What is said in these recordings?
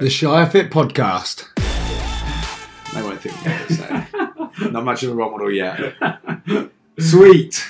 The Shire Fit Podcast. Think. Not much of a role model yet. Sweet.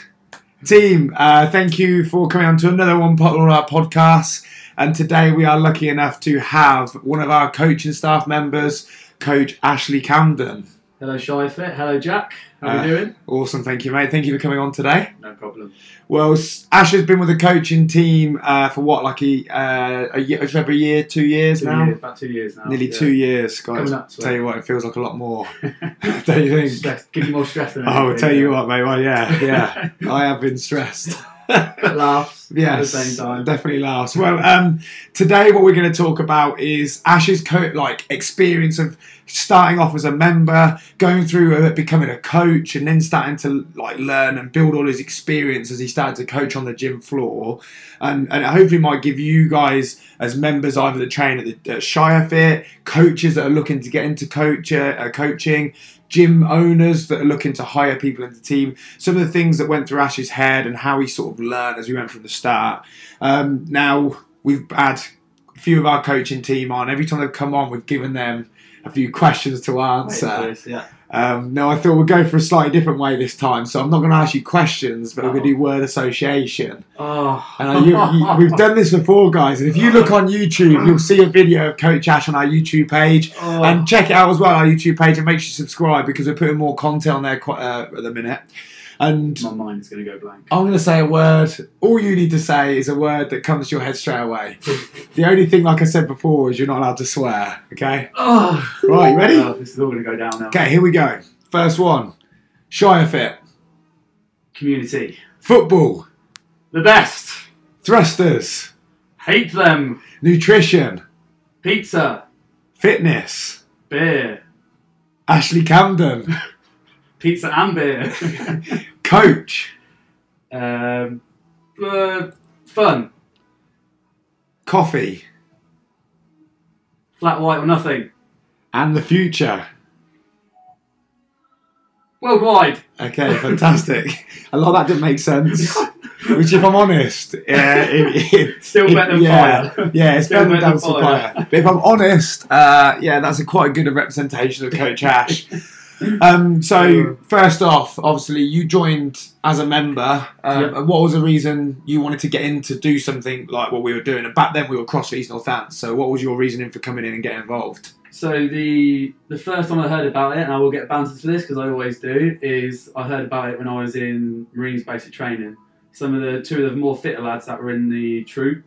Team, uh, thank you for coming on to another one Pot on our podcast. And today we are lucky enough to have one of our coaching staff members, Coach Ashley Camden. Hello, Shire Fit. Hello, Jack. How Uh, are you doing? Awesome, thank you, mate. Thank you for coming on today. No problem. Well, Ash has been with the coaching team uh, for what, like a, uh, a year, just over a year, two years Two now? years, about two years now. Nearly yeah. two years, guys. Up tell you what, it feels like a lot more. Don't you think? Stress, give you more stress than Oh, I'll tell you what, mate. Well, yeah, yeah. I have been stressed. Laughs yes, at the same time. definitely laughs. Well, um, today what we're going to talk about is Ash's co- like experience of starting off as a member, going through uh, becoming a coach, and then starting to like learn and build all his experience as he started to coach on the gym floor, and and hopefully might give you guys as members either the train at the at Shire Fit, coaches that are looking to get into coach uh, coaching. Gym owners that are looking to hire people into the team, some of the things that went through Ash's head and how he sort of learned as we went from the start. Um, now we've had a few of our coaching team on. Every time they've come on, we've given them a few questions to answer. yeah. Um, no, I thought we'd go for a slightly different way this time. So I'm not going to ask you questions, but we're going to do word association. Oh, And I, you, you, we've done this before, guys. And if you look on YouTube, you'll see a video of Coach Ash on our YouTube page. Oh. And check it out as well, our YouTube page, and make sure you subscribe because we're putting more content on there quite, uh, at the minute. And my mind is going to go blank. I'm going to say a word. All you need to say is a word that comes to your head straight away. the only thing, like I said before, is you're not allowed to swear. Okay? Oh, Right, you ready? Oh, this is all going to go down now. Okay, here we go. First one Shire Fit. Community, Football. the best. Thrusters. Hate them. Nutrition. Pizza, Fitness. beer, Ashley Camden. pizza and beer. Coach. um, uh, fun, Coffee. flat white or nothing. And the future. Worldwide. Okay, fantastic. a lot of that didn't make sense. Which, if I'm honest, yeah, it, it, Still it- better than yeah, fire. Yeah, it's Still better than than fire. fire. But if I'm honest, uh, yeah, that's a quite a good representation of Coach Ash. Um, so first off, obviously you joined as a member. Um, Yep. and What was the reason you wanted to get in to do something like what we were doing? And back then we were CrossFit East Northants. So what was your reasoning for coming in and getting involved? So the the first time I heard about it, and I will get bantered for this because I always do, is I heard about it when I was in Marines basic training. Some of the two of the more fitter lads that were in the troop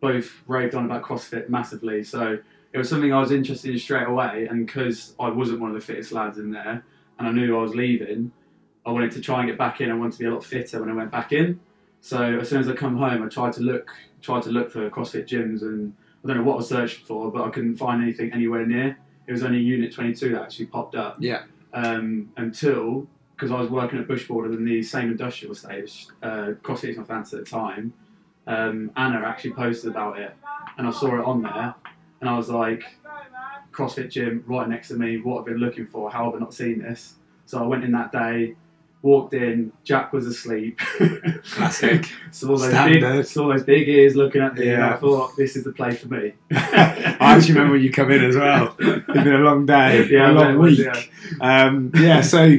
both raved on about CrossFit massively. So it was something I was interested in straight away, and because I wasn't one of the fittest lads in there, and I knew I was leaving, I wanted to try and get back in. I wanted to be a lot fitter when I went back in. So as soon as I come home, I tried to look tried to look for CrossFit gyms and I don't know what I searched for, but I couldn't find anything anywhere near. It was only Unit 22 that actually popped up. Yeah. Um, until, because I was working at Bushboard in the same industrial stage, uh, CrossFit East Northants at the time, um, Anna actually posted about it, and I saw it on there, and I was like, CrossFit gym right next to me, what I've been looking for? How have I not seen this? So I went in that day, walked in, Jack was asleep. Classic. saw those Standard. big, saw those big ears looking at me, and I thought this is the place for me. I actually remember when you come in as well. It's been a long day, Yeah, a long it was, week. yeah. Um, yeah, so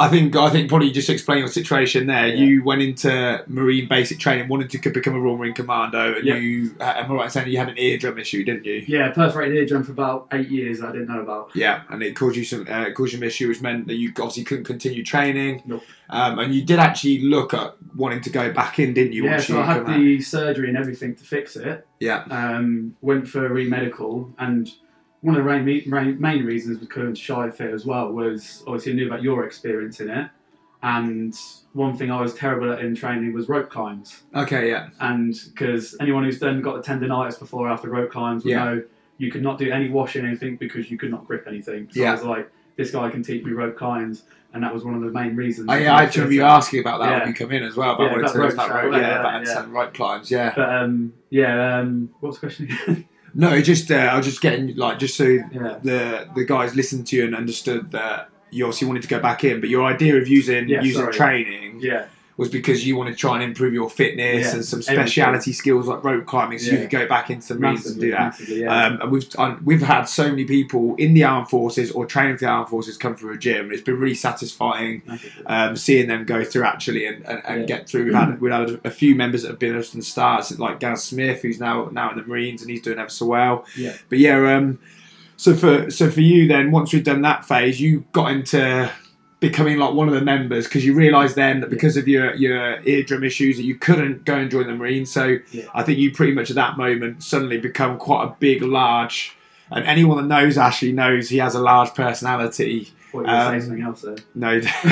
I think I think probably just explain your situation there. Yeah. You went into Marine basic training, wanted to become a Royal Marine Commando, and Yeah. you, uh, am I right in saying you had an eardrum issue, didn't you? Yeah, perforated eardrum for about eight years. I didn't know about. Yeah, and it caused you some uh, caused you an issue, which meant that you obviously couldn't continue training. Nope. Um, and you did actually look at wanting to go back in, didn't you? yeah, so you I had come out? the surgery and everything to fix it. Yeah. Um, went for a re-medical, and one of the main, reasons was coming to Shire Fit as well was obviously I knew about your experience in it. And one thing I was terrible at in training was rope climbs. Okay, yeah, and because anyone who's done got the tendonitis before or after rope climbs will Yeah. know you could not do any washing anything because you could not grip anything. So Yeah. I was like, this guy can teach me rope climbs, and that was one of the main reasons. Oh, yeah, I remember you asking about that Yeah. when you come in as well about Yeah, what it about rope, yeah, yeah, about yeah. rope climbs, yeah. But um, yeah, um, what was the question again? No, just uh, I was just getting like just so yeah. the the guys listened to you and understood that you obviously wanted to go back in, but your idea of using Yeah, using sorry. training Yeah, was because you want to try and improve your fitness Yeah, and some speciality skills like rope climbing, so you could go back into the marines and do that. yeah. Um, and we've um, we've had so many people in the armed forces or training for the armed forces come through a gym. It's been really satisfying um, seeing them go through actually and, and, and Yeah. get through. We've had, we've had a few members that have been us from the start, like Gaz Smith, who's now now in the Marines and he's doing ever so well. Yeah. But yeah, um, so for so for you then, once we've done that phase, you got into becoming like one of the members because you realised then that because of your your eardrum issues that you couldn't go and join the Marines. So Yeah. I think you pretty much at that moment suddenly become quite a big, large. And anyone that knows Ashley knows he has a large personality. What you um, saying something else there? No,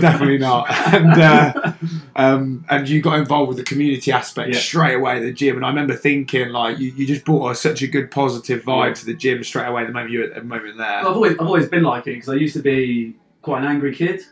definitely not. And uh, um, and you got involved with the community aspect Yeah. straight away at the gym. And I remember thinking like you, you just brought such a good positive vibe Yeah. to the gym straight away. The moment you were at the moment there. I've always, I've always been like it because I used to be quite an angry kid,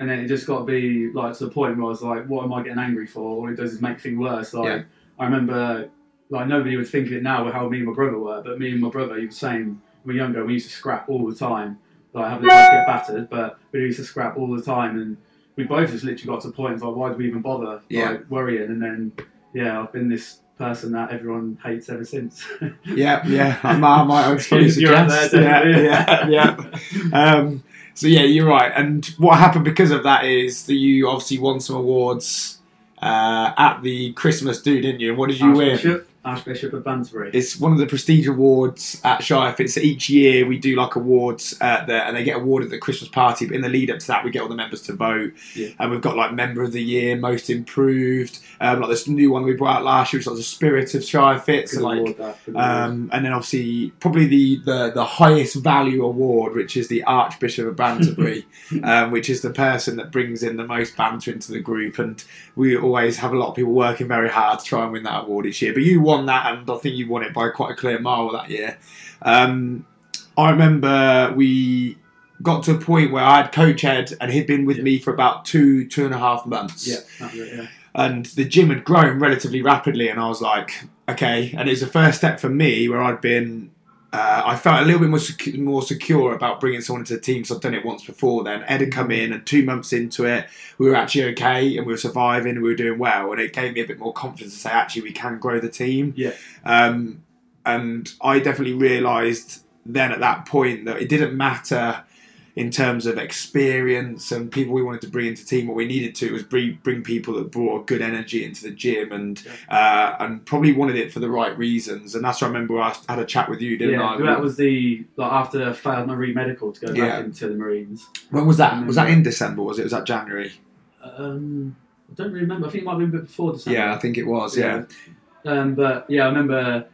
and then it just got to be like to the point where I was like, "What am I getting angry for? All it does is make things worse." Like Yeah. I remember, like nobody would think of it now with how me and my brother were, but me and my brother, he was saying we were younger, we used to scrap all the time. Like having to get battered, but we used to scrap all the time, and we both just literally got to the point of like, why do we even bother? Yeah. Like worrying, and then yeah, I've been this person that everyone hates ever since. Yeah, yeah. I might, I might I'd probably You're out there, yeah, definitely. yeah, yeah. Um, so yeah, you're right. And what happened because of that is that you obviously won some awards uh, at the Christmas do, didn't you? And what did you win? Archbishop, of Banterbury. It's one of the prestige awards at Shire. It's each year we do like awards uh, there, and they get awarded at the Christmas party. But in the lead up to that, we get all the members to vote, Yeah. and we've got like member of the year, most improved, um, like this new one we brought out last year, which was the Spirit of Shire Fit. Good So like um, and then obviously probably the, the, the highest value award, which is the Archbishop of Banterbury, um, which is the person that brings in the most banter into the group. And we always have a lot of people working very hard to try and win that award each year. But you won that, and I think you won it by quite a clear mile that year. Um, I remember we got to a point where I had Coach Ed, and he'd been with Yeah. me for about two two and a half months yeah, it, yeah. and the gym had grown relatively rapidly and i was like okay and it was the first step for me where i'd been uh, i felt a little bit more, secu- more secure about bringing someone into the team because i've done it once before then ed had come in and two months into it we were actually okay and we were surviving and we were doing well and it gave me a bit more confidence to say actually we can grow the team Yeah. um, and i definitely realised then at that point that it didn't matter in terms of experience and people we wanted to bring into the team. What we needed to was bring, bring people that brought a good energy into the gym and uh, and probably wanted it for the right reasons. And that's what I remember I had a chat with you, didn't yeah, I? that was the like after I failed my re-medical to go back Yeah. into the Marines. when was that? Was that in December? Was it? Was that January? Um, I don't really remember. I think it might have been a bit before December. Yeah, I think it was. Yeah, Um, but yeah, I remember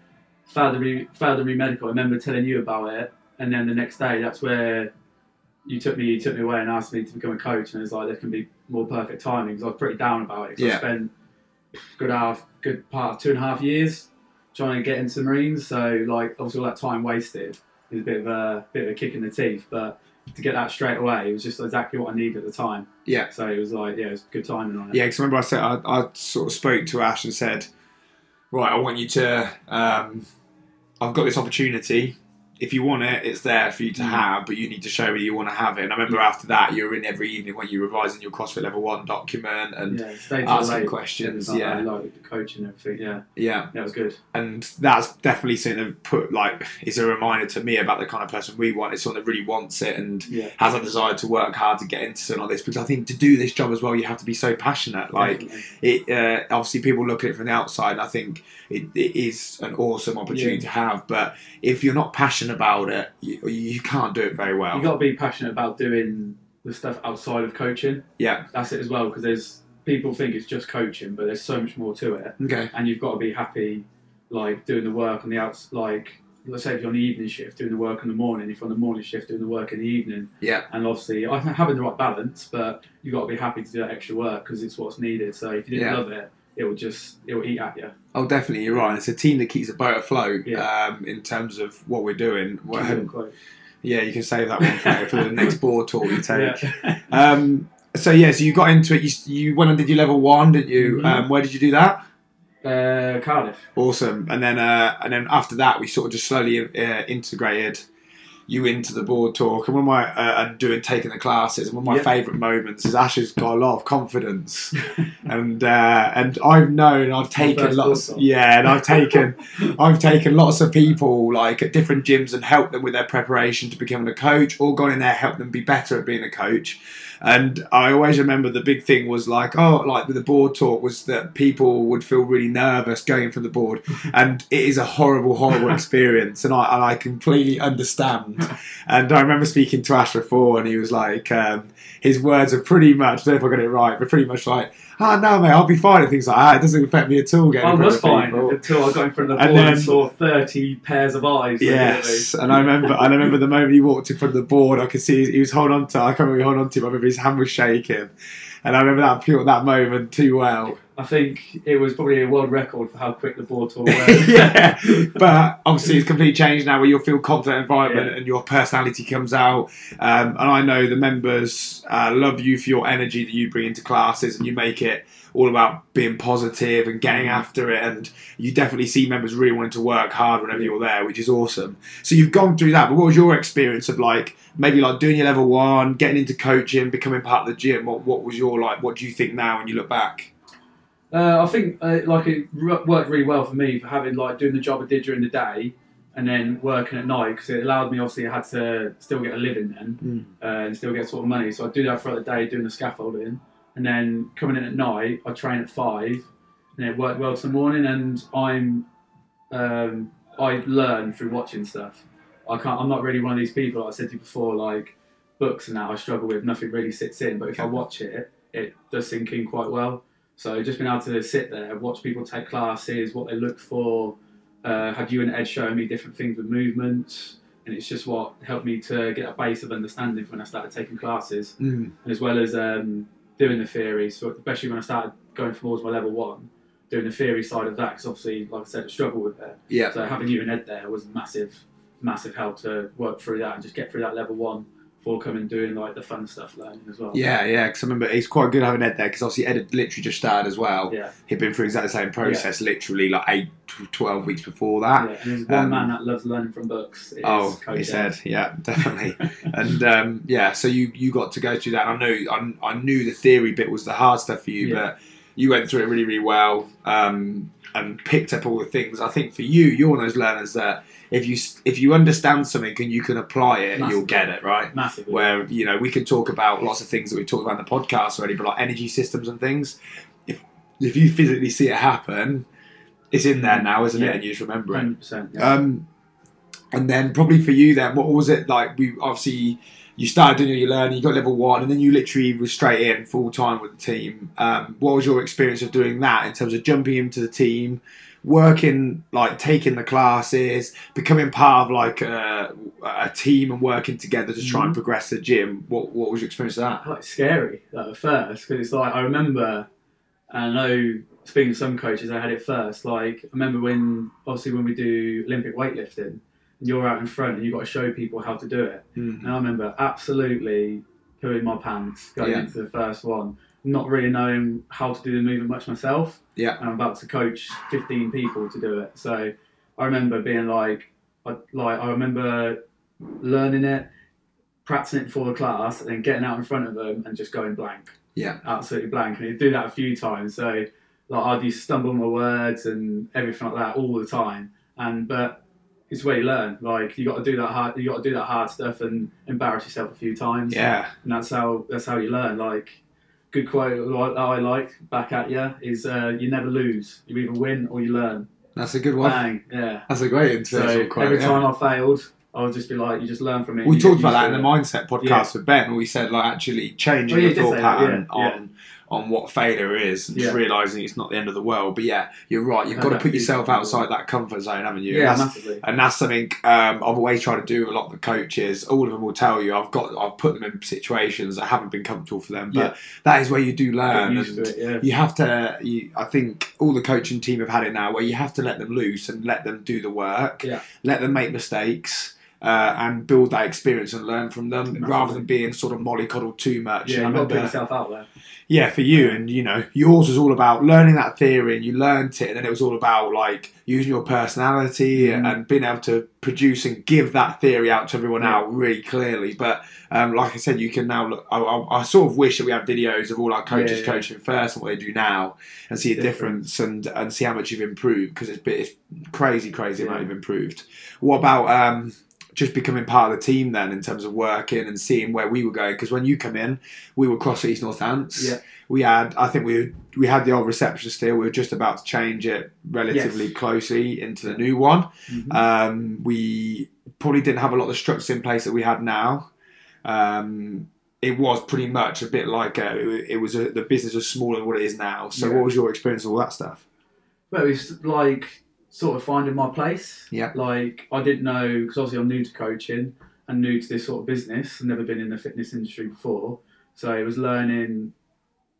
failed the re- failed the re-medical. I remember telling you about it, and then the next day, that's where you took me you took me away and asked me to become a coach, and it was like there can be more perfect timing because I was pretty down about it. Yeah. I spent good half good part of two and a half years trying to get into the Marines, so like obviously all that time wasted is a bit of a bit of a kick in the teeth, but. To get that straight away, it was just exactly what I needed at the time. Yeah. So it was like, yeah, it was good timing on it. yeah. Because remember I said I, I sort of spoke to Ash and said, right, I want you to. Um, I've got this opportunity. If you want it, it's there for you to Mm. have, but you need to show me you want to have it. And I remember after that, you were in every evening when you were revising your CrossFit Level One document, and yeah, asking questions, and, yeah. like the coach and everything. Yeah, yeah, yeah, was good. and that's definitely something that put like is a reminder to me about the kind of person we want. It's someone that really wants it and Yeah, has a desire to work hard to get into something like this. Because I think to do this job as well, you have to be so passionate. Like definitely. it, uh, obviously people look at it from the outside, and I think it, it is an awesome opportunity to have. But if you're not passionate about it, you, you can't do it very well. you got to be passionate about doing the stuff outside of coaching. yeah. That's it as well because there's people think it's just coaching, but there's so much more to it, Okay. and you've got to be happy, like doing the work on the outs. Like let's say if you're on the evening shift, doing the work in the morning. If you're on the morning shift, doing the work in the evening. Yeah. And obviously, I think having the right balance, but you've got to be happy to do that extra work because it's what's needed. So if you didn't Yeah. love it, it will just it will eat at you. Oh, definitely, you're right. It's a team that keeps the boat afloat Yeah. um, in terms of what we're doing. What- Keep it. Yeah, you can save that one for, for the next board talk you take. Yeah. Um, so yeah, so you got into it. You, you went and did your level one, didn't you? Mhm. Um, where did you do that? Uh, Cardiff. Awesome. And then uh, and then after that, we sort of just slowly uh, integrated you into the board talk. And one of my uh, and doing taking the classes. And one of my Yeah. favourite moments is Ash has got a lot of confidence, and uh, and I've known I've taken lots. Yeah, and I've taken I've taken lots of people like at different gyms and helped them with their preparation to becoming a coach, or gone in there helped them be better at being a coach. And I always remember the big thing was like, oh, like with the board talk was that people would feel really nervous going from the board, and it is a horrible, horrible experience, and I and I completely understand. And I remember speaking to Ash before, and he was like, um, his words are pretty much, I don't know if I got it right, but pretty much like, ah, no, mate, I'll be fine and things like that. It doesn't affect me at all. Getting I was fine people. until I got in front of the And board and, saw 30 pairs of eyes. Yes, and I remember, I remember the moment he walked in front of the board. I could see he was holding on to. I can't remember he holding on to. Him. I remember his hand was shaking, and I remember that feel that moment too well. I think it was probably a world record for how quick the board tour went. yeah, but obviously it's completely changed now, where you'll feel confident environment Yeah. and your personality comes out. Um, and I know the members uh, love you for your energy that you bring into classes, and you make it all about being positive and getting after it. And you definitely see members really wanting to work hard whenever you're there, which is awesome. So you've gone through that, but what was your experience of like maybe like doing your level one, getting into coaching, becoming part of the gym? What what was your like? What do you think now when you look back? Uh, I think uh, like it r- worked really well for me for having like doing the job I did during the day and then working at night because it allowed me. Obviously, I had to still get a living then uh, and still get sort of money. So I do that throughout the day, doing the scaffolding, and then coming in at night. I train at five, and it worked well to the morning. And I'm um, I learn through watching stuff. I can't. I'm not really one of these people. Like I said to you before, like books and that I struggle with. Nothing really sits in. But if I watch it, it does sink in quite well. So just being able to sit there, watch people take classes, what they look for, uh, had you and Ed showing me different things with movements, and it's just what helped me to get a base of understanding when I started taking classes, Mm. as well as um, doing the theory. So especially when I started going towards my level one, doing the theory side of that, because obviously, like I said, I struggle with that. Yeah. So having you and Ed there was massive, massive help to work through that and just get through that level one before coming doing like the fun stuff learning as well. Yeah, yeah, because I remember it's quite good having Ed there because obviously Ed had literally just started as well. Yeah. He'd been through exactly the same process, literally like eight, 12 weeks before that. Yeah, and there's one Um, man that loves learning from books. Is Oh, he said, yeah, definitely. and um, yeah, so you you got to go through that. I know I, I knew the theory bit was the hard stuff for you, Yeah. but you went through it really, really well um, and picked up all the things. I think for you, you're one of those learners that if you if you understand something and you can apply it, you'll get it right. Massively. where you know we can talk about lots of things that we talked about in the podcast already, but like energy systems and things. If if you physically see it happen, it's in there now, isn't Yeah. it? And you just remember it. 100%. Yeah. Um, and then probably for you, then what was it like? We obviously you started doing your learning, you got level one, and then you literally were straight in full time with the team. Um, what was your experience of doing that in terms of jumping into the team? Working like taking the classes, becoming part of like a, a team and working together to try and Mhm. progress the gym. What what was your experience of that? like scary like, at first because it's like I remember, and I know speaking to some coaches, I had it first. Like I remember when obviously when we do Olympic weightlifting, and you're out in front and you've got to show people how to do it. Mm. And I remember absolutely pooing my pants going Yeah. into the first one, not really knowing how to do the movement much myself. Yeah. And I'm about to coach 15 people to do it. So I remember being like, I, like I remember learning it, practicing it before the class, and then getting out in front of them and just going blank. Yeah. Absolutely blank. And you do that a few times. So like I'd to stumble my words and everything like that all the time. And but it's where you learn. Like you got to do that hard. You got to do that hard stuff and embarrass yourself a few times. Yeah, And that's how that's how you learn. Like good quote that I like back at you is uh, you never lose. You either win or you learn. that's a good one. Bang. Yeah. That's a great So intellectual quote. every yeah. time I failed, I would just be like, you just learn from it. We talked about that in the mindset podcast with Ben, where we said like actually changing Oh, yeah, your thought that, pattern yeah, yeah. on on what failure is, and just realizing it's not the end of the world. But yeah, you're right. You've got to put yourself outside that comfort zone, haven't you? Yeah, And that's, massively. and that's something um, I've always tried to do. with A lot of the coaches, all of them will tell you, I've got, I've put them in situations that haven't been comfortable for them. But Yeah. that is where you do learn. and it. Yeah. you have to. You, I think all the coaching team have had it now, where you have to let them loose and let them do the work, Yeah. let them make mistakes, uh, and build that experience and learn from them Massively. rather than being sort of mollycoddled too much. Yeah, And I you've got to remember- put yourself out there. yeah, for you, and you know, yours was all about learning that theory, and you learnt it, and then it was all about like using your personality Mm. and being able to produce and give that theory out to everyone Yeah. out really clearly. But um, like I said, you can now look. I, I, I sort of wish that we had videos of all our coaches Yeah, yeah. coaching first and what they do now, and see a difference and and see how much you've improved because it's, it's crazy, crazy amount you've improved. What about um, just becoming part of the team then in terms of working and seeing where we were going? Because when you come in, we were Cross East Northants Yeah. we had I think we we had the old reception still. We were just about to change it relatively Yes. closely into the new one. Mhm. Um, we probably didn't have a lot of the structures in place that we had now. Um, it was pretty much a bit like a, it was a, the business was smaller than what it is now. So, Yeah. what was your experience of all that stuff? Well, it's like sort of finding my place. Yeah. Like I didn't know because obviously I'm new to coaching and new to this sort of business. I've never been in the fitness industry before, so it was learning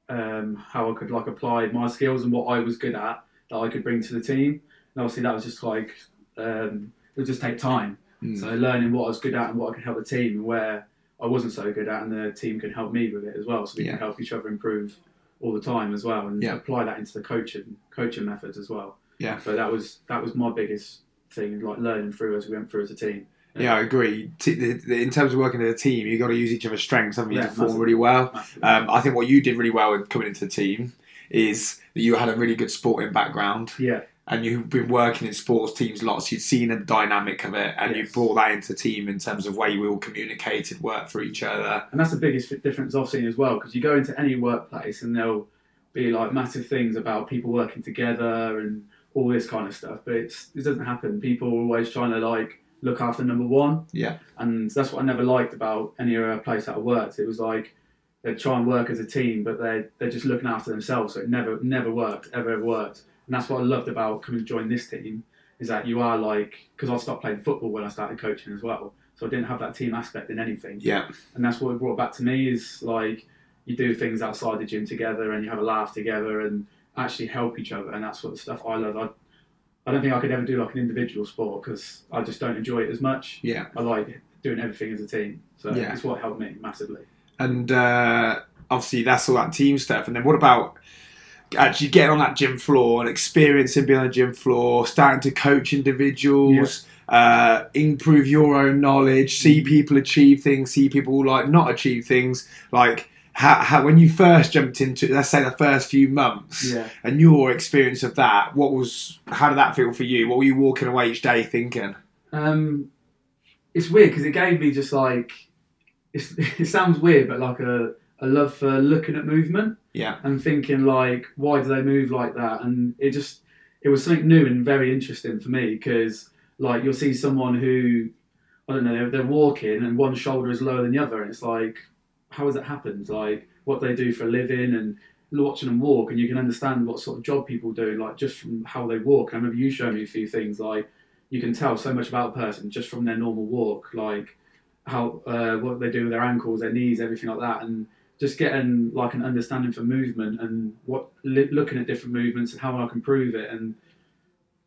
um, how I could like apply my skills and what I was good at that I could bring to the team. And obviously that was just like um, it would just take time. Mm. So learning what I was good at and what I could help the team and where I wasn't so good at, and the team can help me with it as well. So we Yeah. can help each other improve all the time as well, and Yeah. apply that into the coaching coaching methods as well. Yeah. So that was that was my biggest thing, like learning through as we went through as a team. Yeah, I agree. T- the, the, in terms of working as a team, you've got to use each other's strengths, haven't you, Yeah, to perform massively. really well. Um, I think what you did really well in coming into the team is that you had a really good sporting background. yeah, and you've been working in sports teams lots, you'd seen the dynamic of it, and you brought that into the team in terms of way we all communicated, worked for each other. and that's the biggest difference I've seen as well. Because you go into any workplace and there'll be like massive things about people working together and all this kind of stuff, but it's, it doesn't happen. People are always trying to like look after number one. Yeah. and that's what I never liked about any other place that I worked. It was like they try and work as a team, but they they're just looking after themselves. So it never never worked, ever ever worked. And that's what I loved about coming to join this team is that you are like because I stopped playing football when I started coaching as well, so I didn't have that team aspect in anything. Yeah, And that's what it brought back to me is like you do things outside the gym together and you have a laugh together and actually help each other, and that's what the stuff I love. I I don't think I could ever do like an individual sport because I just don't enjoy it as much. yeah. I like doing everything as a team. So Yeah. it's what helped me massively. And uh, obviously, that's all that team stuff. And then what about actually getting on that gym floor and experiencing being on the gym floor, starting to coach individuals? Uh, improve your own knowledge, see people achieve things, see people like not achieve things. Like how, how when you first jumped into, let's say, the first few months, Yeah. and your experience of that, what was how did that feel for you? What were you walking away each day thinking? Um, it's weird because it gave me just like it's, it sounds weird, but like a, a love for looking at movement Yeah, and thinking like why do they move like that, and it just it was something new and very interesting for me because like you'll see someone who I don't know they're, they're walking and one shoulder is lower than the other, and it's like how has that happened? Like what they do for a living and watching them walk, and you can understand what sort of job people do, like just from how they walk. I remember you showing me a few things, like you can tell so much about a person just from their normal walk, like how uh, what they do with their ankles, their knees, everything like that, and just getting like an understanding for movement and what li- looking at different movements and how I can improve it and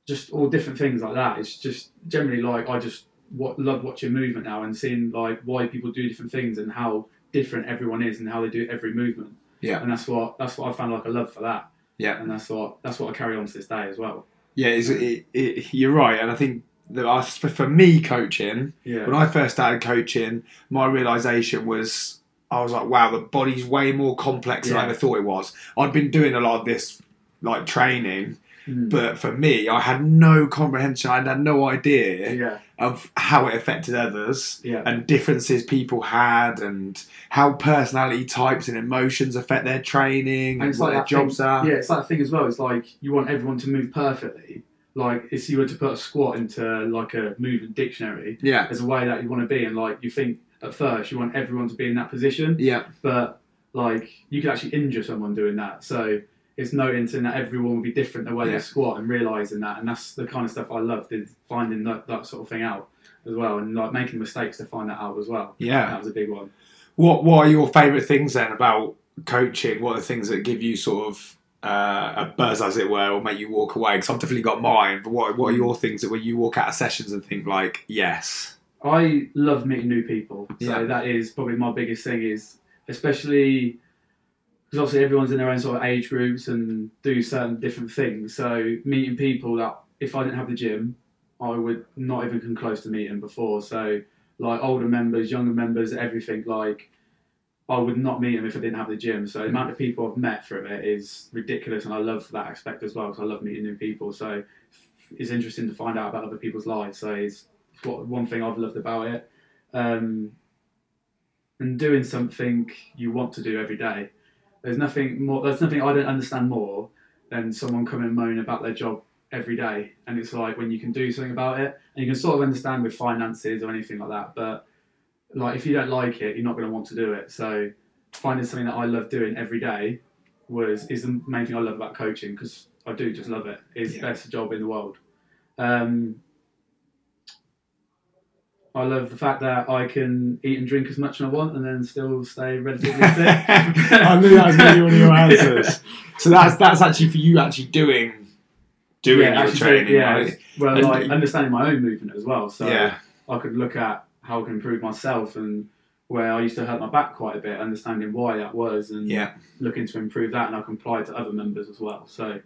just all different things like that. It's just generally like I just what, love watching movement now and seeing like why people do different things and how different everyone is and how they do every movement. Yeah. and that's what that's what I found like a love for that. Yeah. and that's what that's what I carry on to this day as well. yeah. It, it, you're right, and I think that I, for me, coaching Yeah, when I first started coaching, my realization was I was like, wow, the body's way more complex than I ever thought it was. I'd been doing a lot of this like training, Mm. but for me, I had no comprehension. I had no idea yeah, of how it affected others. yeah, and differences people had and how personality types and emotions affect their training and, And it's what like their jobs thing, are. Yeah, it's that thing as well. It's like you want everyone to move perfectly. Like if you were to put a squat into like a movement dictionary, Yeah. as a way that you want to be, and like you think at first you want everyone to be in that position, Yeah. but like you could actually injure someone doing that. So it's noticing that everyone will be different the way Yeah. they squat and realizing that, and that's the kind of stuff I loved is finding that, that sort of thing out as well, and like making mistakes to find that out as well. Yeah. That was a big one. What What are your favourite things then about coaching? What are the things that give you sort of uh, a buzz, as it were, or make you walk away? Because I've definitely got mine. But what What are your things that when you walk out of sessions and think like, yes, I love meeting new people. So Yeah. that is probably my biggest thing. Is especially because obviously everyone's in their own sort of age groups and do certain different things. So meeting people that if I didn't have the gym, I would not even come close to meeting before. So like older members, younger members, everything like. I would not meet them if I didn't have the gym. So the amount of people I've met from it is ridiculous, and I love that aspect as well because I love meeting new people. So it's interesting to find out about other people's lives. So it's, what one thing I've loved about it, um, and doing something you want to do every day. There's nothing more. There's nothing I don't understand more than someone coming and moaning about their job every day. And it's like when you can do something about it, and you can sort of understand with finances or anything like that. But like if you don't like it, you're not going to want to do it. So finding something that I love doing every day was is the main thing I love about coaching because I do just love it. It's Yeah. the best job in the world. Um, I love the fact that I can eat and drink as much as I want and then still stay relatively fit. I knew that was going to be one of your answers. So that's that's actually for you actually doing doing yeah, your training, yeah, right? Well, And- like understanding my own movement as well. So yeah, I could look at how I can improve myself and where I used to hurt my back quite a bit, understanding why that was and yeah, looking to improve that, and I can apply it to other members as well. So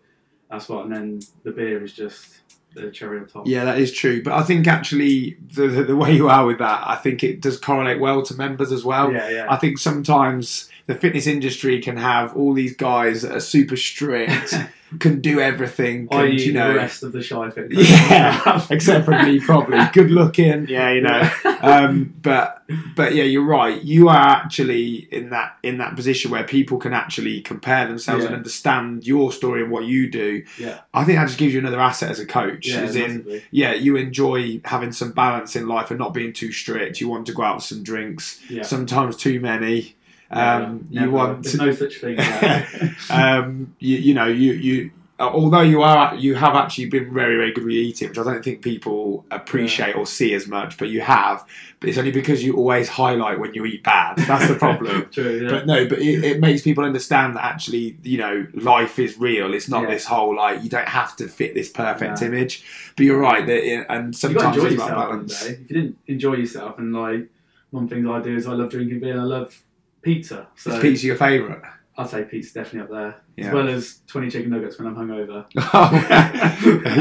that's what. And then the beer is just the cherry on top. yeah. That is true. But I think actually the, the the way you are with that, I think it does correlate well to members as well. yeah, yeah. I think sometimes the fitness industry can have all these guys that are super strict, can do everything, I.e. you know, the rest of the Shire Fit. Yeah, except for me, probably good looking. Yeah, you know. Um, but but yeah, you're right. You are actually in that in that position where people can actually compare themselves Yeah. and understand your story and what you do. Yeah. I think that just gives you another asset as a coach. yeah, as in, yeah, you enjoy having some balance in life and not being too strict. You want to go out with some drinks, yeah. sometimes too many. Um, you want There's no such thing. Um, you, you know, you, you, although you are, you have actually been very, very good with eating, which I don't think people appreciate or see as much, but you have. But it's only because you always highlight when you eat bad. That's the problem. True. Yeah. But no, but it, it makes people understand that actually, you know, life is real. It's not Yeah. this whole like you don't have to fit this perfect image. But you're right that, and sometimes it's about balance. If you didn't enjoy yourself, and like one thing that I do is I love drinking beer. and I love pizza. So Is pizza your favourite? I'd say pizza's definitely up there, Yeah. as well as twenty chicken nuggets when I'm hungover.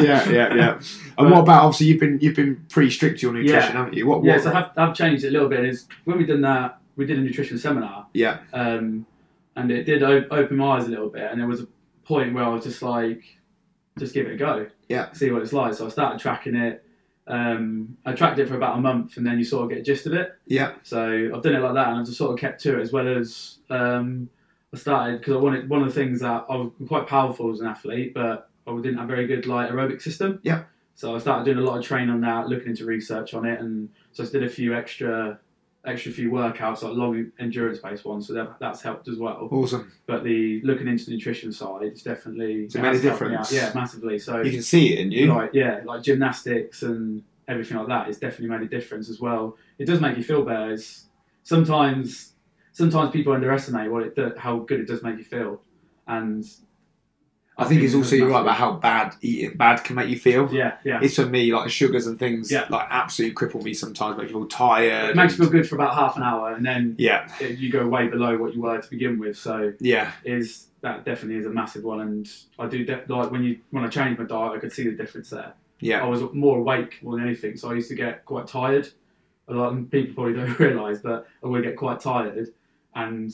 yeah, yeah, yeah. And But- what about obviously you've been you've been pretty strict to your nutrition, Yeah. haven't you? What? what Yeah, so I've, I've changed it a little bit. Is when we done that, we did a nutrition seminar, yeah, um, and it did o- open my eyes a little bit. And there was a point where I was just like, just give it a go, Yeah. see what it's like. So I started tracking it. Um, I tracked it for about a month, and then you sort of get a gist of it. yeah, So I've done it like that, and I've just sort of kept to it as well as um, I started because I wanted one of the things that I was quite powerful as an athlete, but I didn't have a very good like aerobic system. Yeah. So I started doing a lot of training on that, looking into research on it, and so I did a few extra, extra few workouts like long endurance based ones. So that, that's helped as well. awesome. But the looking into the nutrition side, it's definitely It's it made a has helped me difference. Yeah, massively. So You can see it in you. like yeah, like gymnastics and everything like that. It's definitely made a difference as well. It does make you feel better. It's, sometimes, sometimes people underestimate what it how good it does make you feel, and I think it's also you're right about how bad eating bad can make you feel. yeah, yeah. It's for me like sugars and things Yeah. like absolutely cripple me sometimes. Make me feel tired. It makes you feel good for about half an hour, and then yeah, it, you go way below what you were to begin with. So yeah, is that definitely is a massive one, and I do de- like when you when I changed my diet, I could see the difference there. yeah. I was more awake more than anything, so I used to get quite tired. A lot of people probably don't realise, but I would get quite tired, and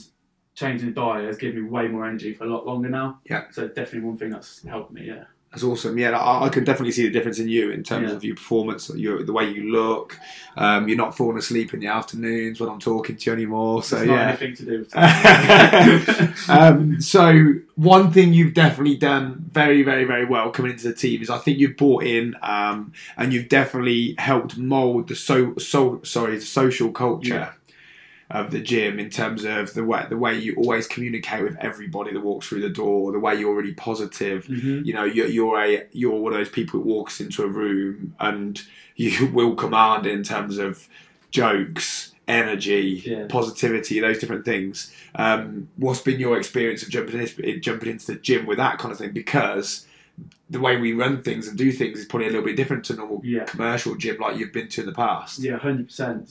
changing the diet has given me way more energy for a lot longer now. Yeah. So definitely one thing that's helped me. Yeah. That's awesome. Yeah, I, I can definitely see the difference in you in terms Yeah. of your performance, your, the way you look. Um, you're not falling asleep in the afternoons when I'm talking to you anymore. So it's not yeah. anything to do with um, so one thing you've definitely done very, very, very well coming into the team is I think you've brought in um, and you've definitely helped mould the so, so sorry the social culture of the gym in terms of the way the way you always communicate with everybody that walks through the door, the way you're really positive. Mhm. You know, you're, you're a you're one of those people who walks into a room and you will command in terms of jokes, energy, Yeah. positivity, those different things. Um, what's been your experience of jumping in, jumping into the gym with that kind of thing? Because the way we run things and do things is probably a little bit different to normal Yeah. commercial gym like you've been to in the past. Yeah, hundred percent.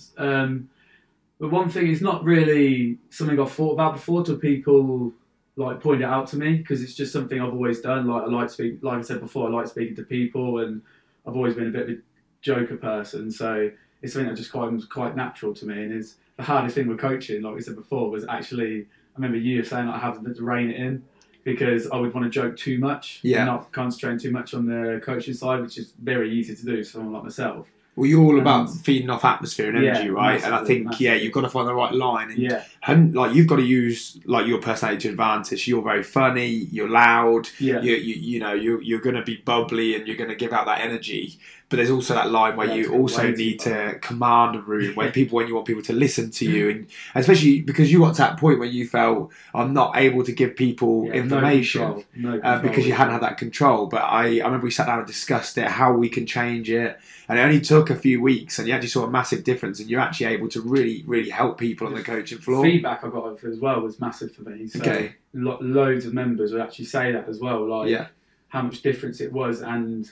But one thing is not really something I've thought about before till people like point it out to me because it's just something I've always done. Like I like speak, like I said before, I like speaking to people, and I've always been a bit of a joker person. So it's something that just quite quite natural to me. And it's the hardest thing with coaching, like we said before, was actually I remember you saying like have to rein it in because I would want to joke too much, Yeah. and not concentrating too much on the coaching side, which is very easy to do for someone like myself. Well, you're all about Um, feeding off atmosphere and yeah, energy, right? and I massively, think yeah, you've got to find the right line. And Yeah, hadn't- like you've got to use like your personality to advantage. You're very funny. You're loud. yeah. You, you you know you're you're going to be bubbly and you're going to give out that energy. But there's also that line where Yeah, you also need to command a room when people when you want people to listen to you, and especially because you got to that point where you felt I'm not able to give people Yeah, information. No control, no uh, control. because you hadn't had that control. But I, I remember we sat down and discussed it, how we can change it, and it only took a few weeks, and you actually saw a massive difference, and you're actually able to really, really help people on the coaching floor. feedback I got as well was massive for me. So Okay. lo- loads of members would actually say that as well, like Yeah, how much difference it was and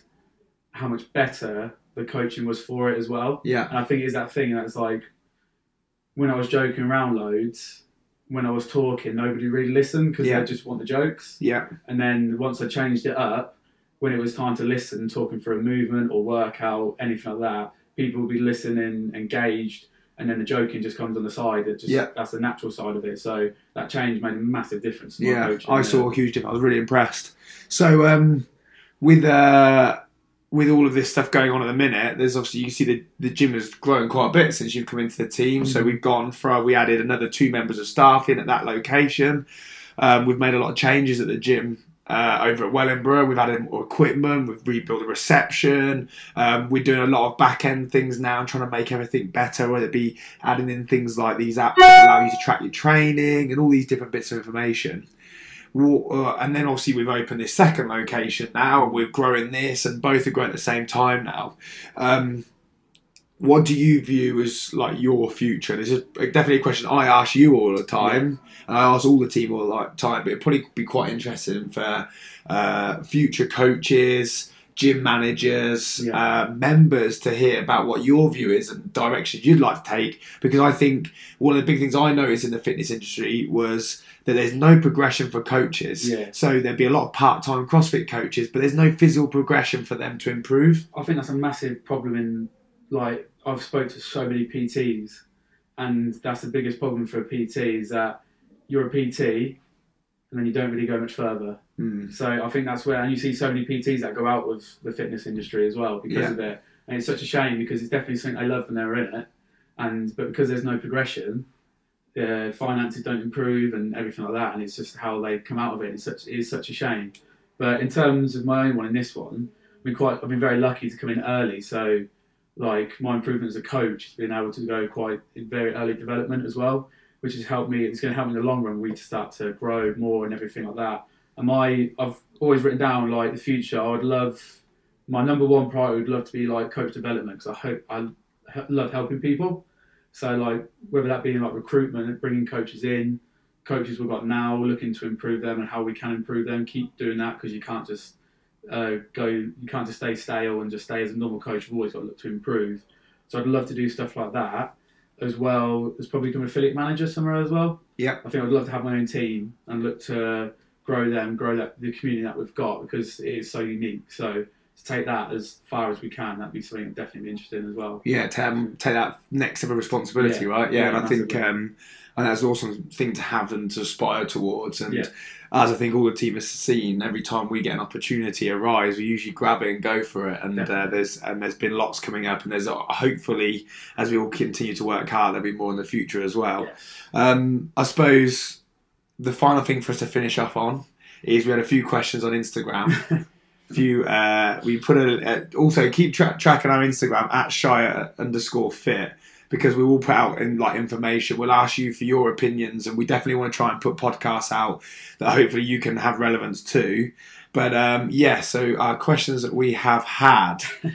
how much better the coaching was for it as well. yeah, And I think it's that thing that's like when I was joking around loads, when I was talking, nobody really listened because Yeah. they just want the jokes. yeah, And then once I changed it up, when it was time to listen, talking for a movement or workout, anything like that, people would be listening, engaged, and then the joking just comes on the side. It just Yeah. that's the natural side of it. So that change made a massive difference. Yeah. coaching, I yeah. saw a huge difference. I was really impressed. So, um, with uh, with all of this stuff going on at the minute, there's obviously you can see the the gym has grown quite a bit since you've come into the team. So Mhm. we've gone from we added another two members of staff in at that location. Um, we've made a lot of changes at the gym. Uh, over at Wellingborough, we've added more equipment, we've rebuilt the reception. Um, we're doing a lot of back end things now, trying to make everything better, whether it be adding in things like these apps that allow you to track your training and all these different bits of information. Uh, and then obviously we've opened this second location now, and we're growing this, and both are growing at the same time now. Um, what do you view as like your future? This is definitely a question I ask you all the time, and I ask all the team all the time. But it'd probably be quite interesting for uh, future coaches, gym managers, Yeah. uh, members to hear about what your view is and directions you'd like to take. Because I think one of the big things I noticed in the fitness industry was that there's no progression for coaches. Yeah. So there'd be a lot of part-time CrossFit coaches, but there's no physical progression for them to improve. I think that's a massive problem in like I've spoke to so many PTs, and that's the biggest problem for a PT is that you're a PT, and then you don't really go much further. Hmm. So I think that's where, and you see so many PTs that go out of the fitness industry as well because Yeah. of it, and it's such a shame because it's definitely something they love when they were in it, and but because there's no progression, the finances don't improve and everything like that, and it's just how they come out of it. It's such it is such a shame. But in terms of my own one in this one, I've been quite I've been very lucky to come in early, so like my improvement as a coach has been able to go quite in very early development as well, which has helped me. It's going to help me in the long run. We to start to grow more and everything like that. And my I've always written down like the future. I would love my number one priority would love to be like coach development because I hope I love helping people. So like whether that be like recruitment, bringing coaches in, coaches we've got now, looking to improve them and how we can improve them. Keep doing that because you can't just uh, go. You can't just stay stale and just stay as a normal coach. You've always got to look to improve. So I'd love to do stuff like that, as well as probably become an affiliate manager somewhere as well. Yeah. I think I'd love to have my own team and look to grow them, grow that the community that we've got because it is so unique. So to take that as far as we can, that'd be something I'd definitely be interested in as well. Yeah, to um, take that next level of responsibility, Yeah. right? Yeah, Yeah, and I think um, and that's an awesome thing to have and to aspire towards. And Yeah. as I think all the team has seen, every time we get an opportunity arise, we usually grab it and go for it. And uh, there's and there's been lots coming up, and there's uh, hopefully as we all continue to work hard, there'll be more in the future as well. Um, I suppose the final thing for us to finish off on is we had a few questions on Instagram. few uh, we put a uh, also keep tra- tracking our Instagram at shire underscore fit because we will put out in like information. We'll ask you for your opinions, and we definitely want to try and put podcasts out that hopefully you can have relevance to. But um, yeah, so our questions that we have had.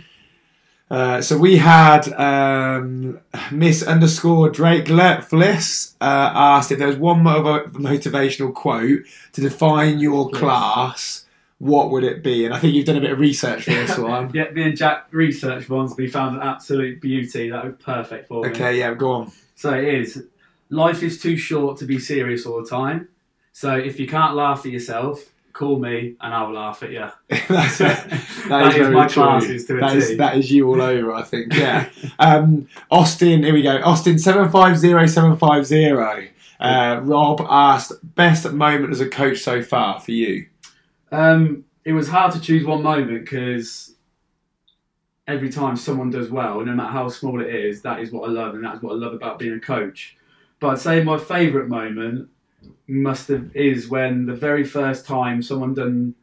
Uh, so we had um, Miss underscore Drake Let Fliss uh, asked if there was one motiv- motivational quote to define your class. What would it be? And I think you've done a bit of research for this one. Yeah, me and Jack researched ones. We found an absolute beauty. That was perfect for me. Okay, yeah, go on. So it is. Life is too short to be serious all the time. So if you can't laugh at yourself, call me and I'll laugh at you. That's it. That is very my true. classes to a that is, that is you all over, I think. Yeah. um, Austin, here we go. Austin seven five zero seven five zero. Uh, Rob asked best moment as a coach so far for you. Um, it was hard to choose one moment because every time someone does well, no matter how small it is, that is what I love, and that's what I love about being a coach. But I'd say my favourite moment must have is when the very first time someone done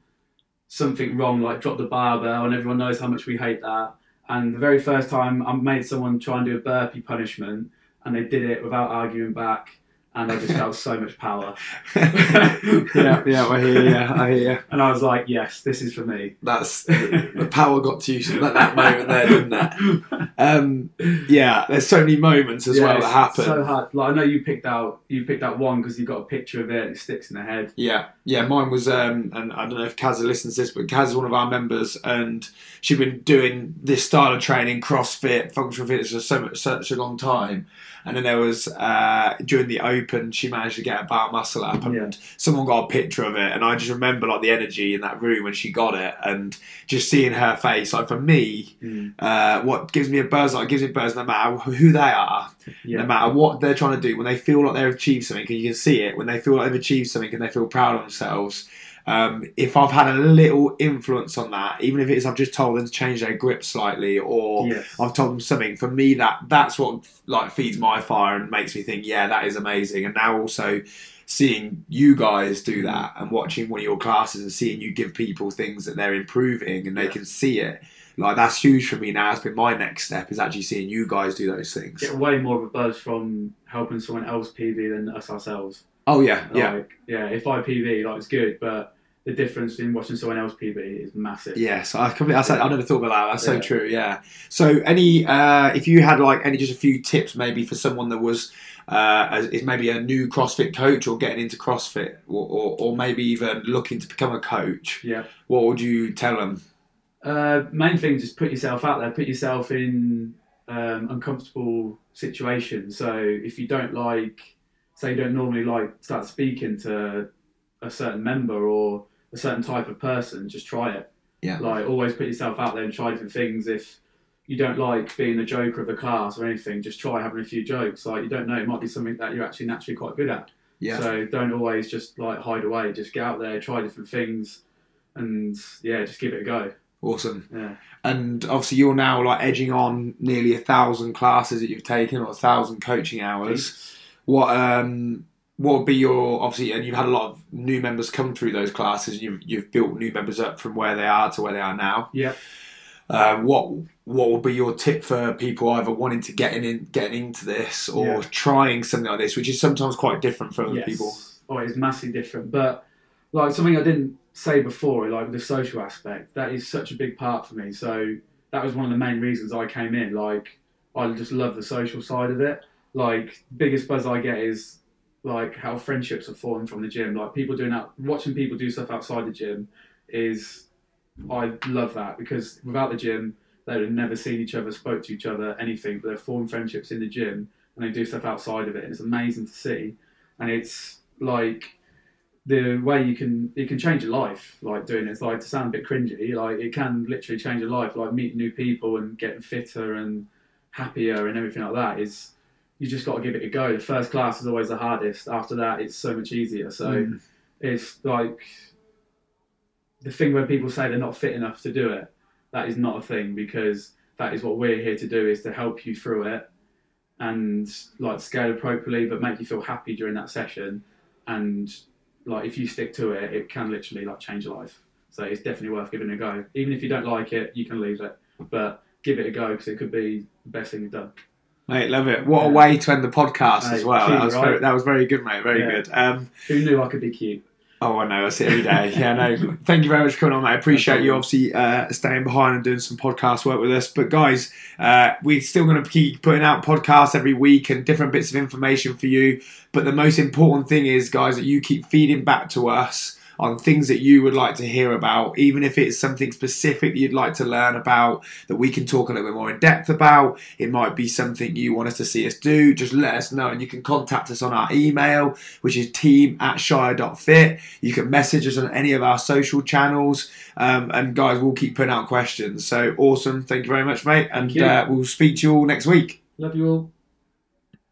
something wrong, like dropped a barbell, and everyone knows how much we hate that. And the very first time I made someone try and do a burpee punishment, and they did it without arguing back, and I just felt so much power. yeah, yeah, I hear you. I hear you. And I was like, yes, this is for me. That's the power got to you at that moment there, didn't it? Um, yeah, there's so many moments as Yeah, well it's that happen. So hard. Like I know you picked out you picked out one because you got a picture of it and it sticks in the head. Yeah, yeah, mine was, um, and I don't know if Kaz listens to this, but Kaz is one of our members, and she'd been doing this style of training, CrossFit, functional fitness, for so much, such a long time. And then there was uh, during the Open, she managed to get a bar muscle up, and Yeah. someone got a picture of it, and I just remember like the energy in that room when she got it, and just seeing her face. Like for me, uh, what gives me a buzz, like gives me a buzz, no matter who they are, Yeah. no matter what they're trying to do, when they feel like they've achieved something, and you can see it, when they feel like they've achieved something and they feel proud of themselves. Um, if I've had a little influence on that, even if it's I've just told them to change their grip slightly, or Yes. I've told them something, for me that that's what like feeds my fire and makes me think, yeah, that is amazing. And now also seeing you guys do that and watching one of your classes and seeing you give people things that they're improving and they Yeah. can see it. Like that's huge for me now. It's been my next step is actually seeing you guys do those things. Get way more of a buzz from helping someone else PB than us ourselves. Oh yeah, yeah. Like, yeah. If I PB, like it's good, but the difference in watching someone else PB is massive. Yes, I completely. I, said, I never thought about that. That's so Yeah. true. Yeah. So, any uh, if you had like any just a few tips maybe for someone that was uh, is maybe a new CrossFit coach or getting into CrossFit or, or, or maybe even looking to become a coach, Yeah. what would you tell them? Uh, main thing, just put yourself out there. Put yourself in um, uncomfortable situations. So if you don't like, say, you don't normally like start speaking to a certain member or a certain type of person, just try it. Yeah. Like always put yourself out there and try different things. If you don't like being the joker of the class or anything, just try having a few jokes. Like you don't know, it might be something that you're actually naturally quite good at. Yeah. So don't always just like hide away. Just get out there, try different things, and yeah, just give it a go. Awesome. Yeah. And obviously, you're now like edging on nearly a thousand classes that you've taken or a thousand coaching hours. What um what would be your obviously and you've had a lot of new members come through those classes and you've you've built new members up from where they are to where they are now. Yeah. Uh, what what would be your tip for people either wanting to get in getting into this or Yeah. trying something like this, which is sometimes quite different for other Yes. people? Oh, it's massively different. But like something I didn't say before, like the social aspect, that is such a big part for me. So that was one of the main reasons I came in. Like I just love the social side of it. Like biggest buzz I get is like how friendships are formed from the gym. Like people doing that, watching people do stuff outside the gym is I love that because without the gym, they would have never seen each other, spoke to each other, anything. But they've formed friendships in the gym and they do stuff outside of it, and it's amazing to see. And it's like the way you can it can change your life like doing it. It's like to sound a bit cringy, like it can literally change your life. Like meeting new people and getting fitter and happier and everything like that is you just got to give it a go. The first class is always the hardest. After that, it's so much easier. So Mm. it's like the thing when people say they're not fit enough to do it. That is not a thing because that is what we're here to do is to help you through it and like scale appropriately, but make you feel happy during that session. And like if you stick to it, it can literally like change your life. So it's definitely worth giving it a go. Even if you don't like it, you can leave it, but give it a go because it could be the best thing you've done. Mate, love it. What a way to end the podcast as well. cute, That was right? very, that was very good, mate. Very Yeah. good. Um, Who knew I could be cute? Oh, I know. I see it every day. Yeah, no. Thank you very much for coming on, mate. I appreciate No you obviously uh, staying behind and doing some podcast work with us. But guys, uh, we're still going to keep putting out podcasts every week and different bits of information for you. But the most important thing is, guys, that you keep feeding back to us on things that you would like to hear about, even if it's something specific that you'd like to learn about that we can talk a little bit more in depth about. It might be something you want us to see us do. Just let us know, and you can contact us on our email, which is team at shire.fit. You can message us on any of our social channels, um, and guys, we'll keep putting out questions. So awesome! Thank you very much, mate, and uh, we'll speak to you all next week. Love you all.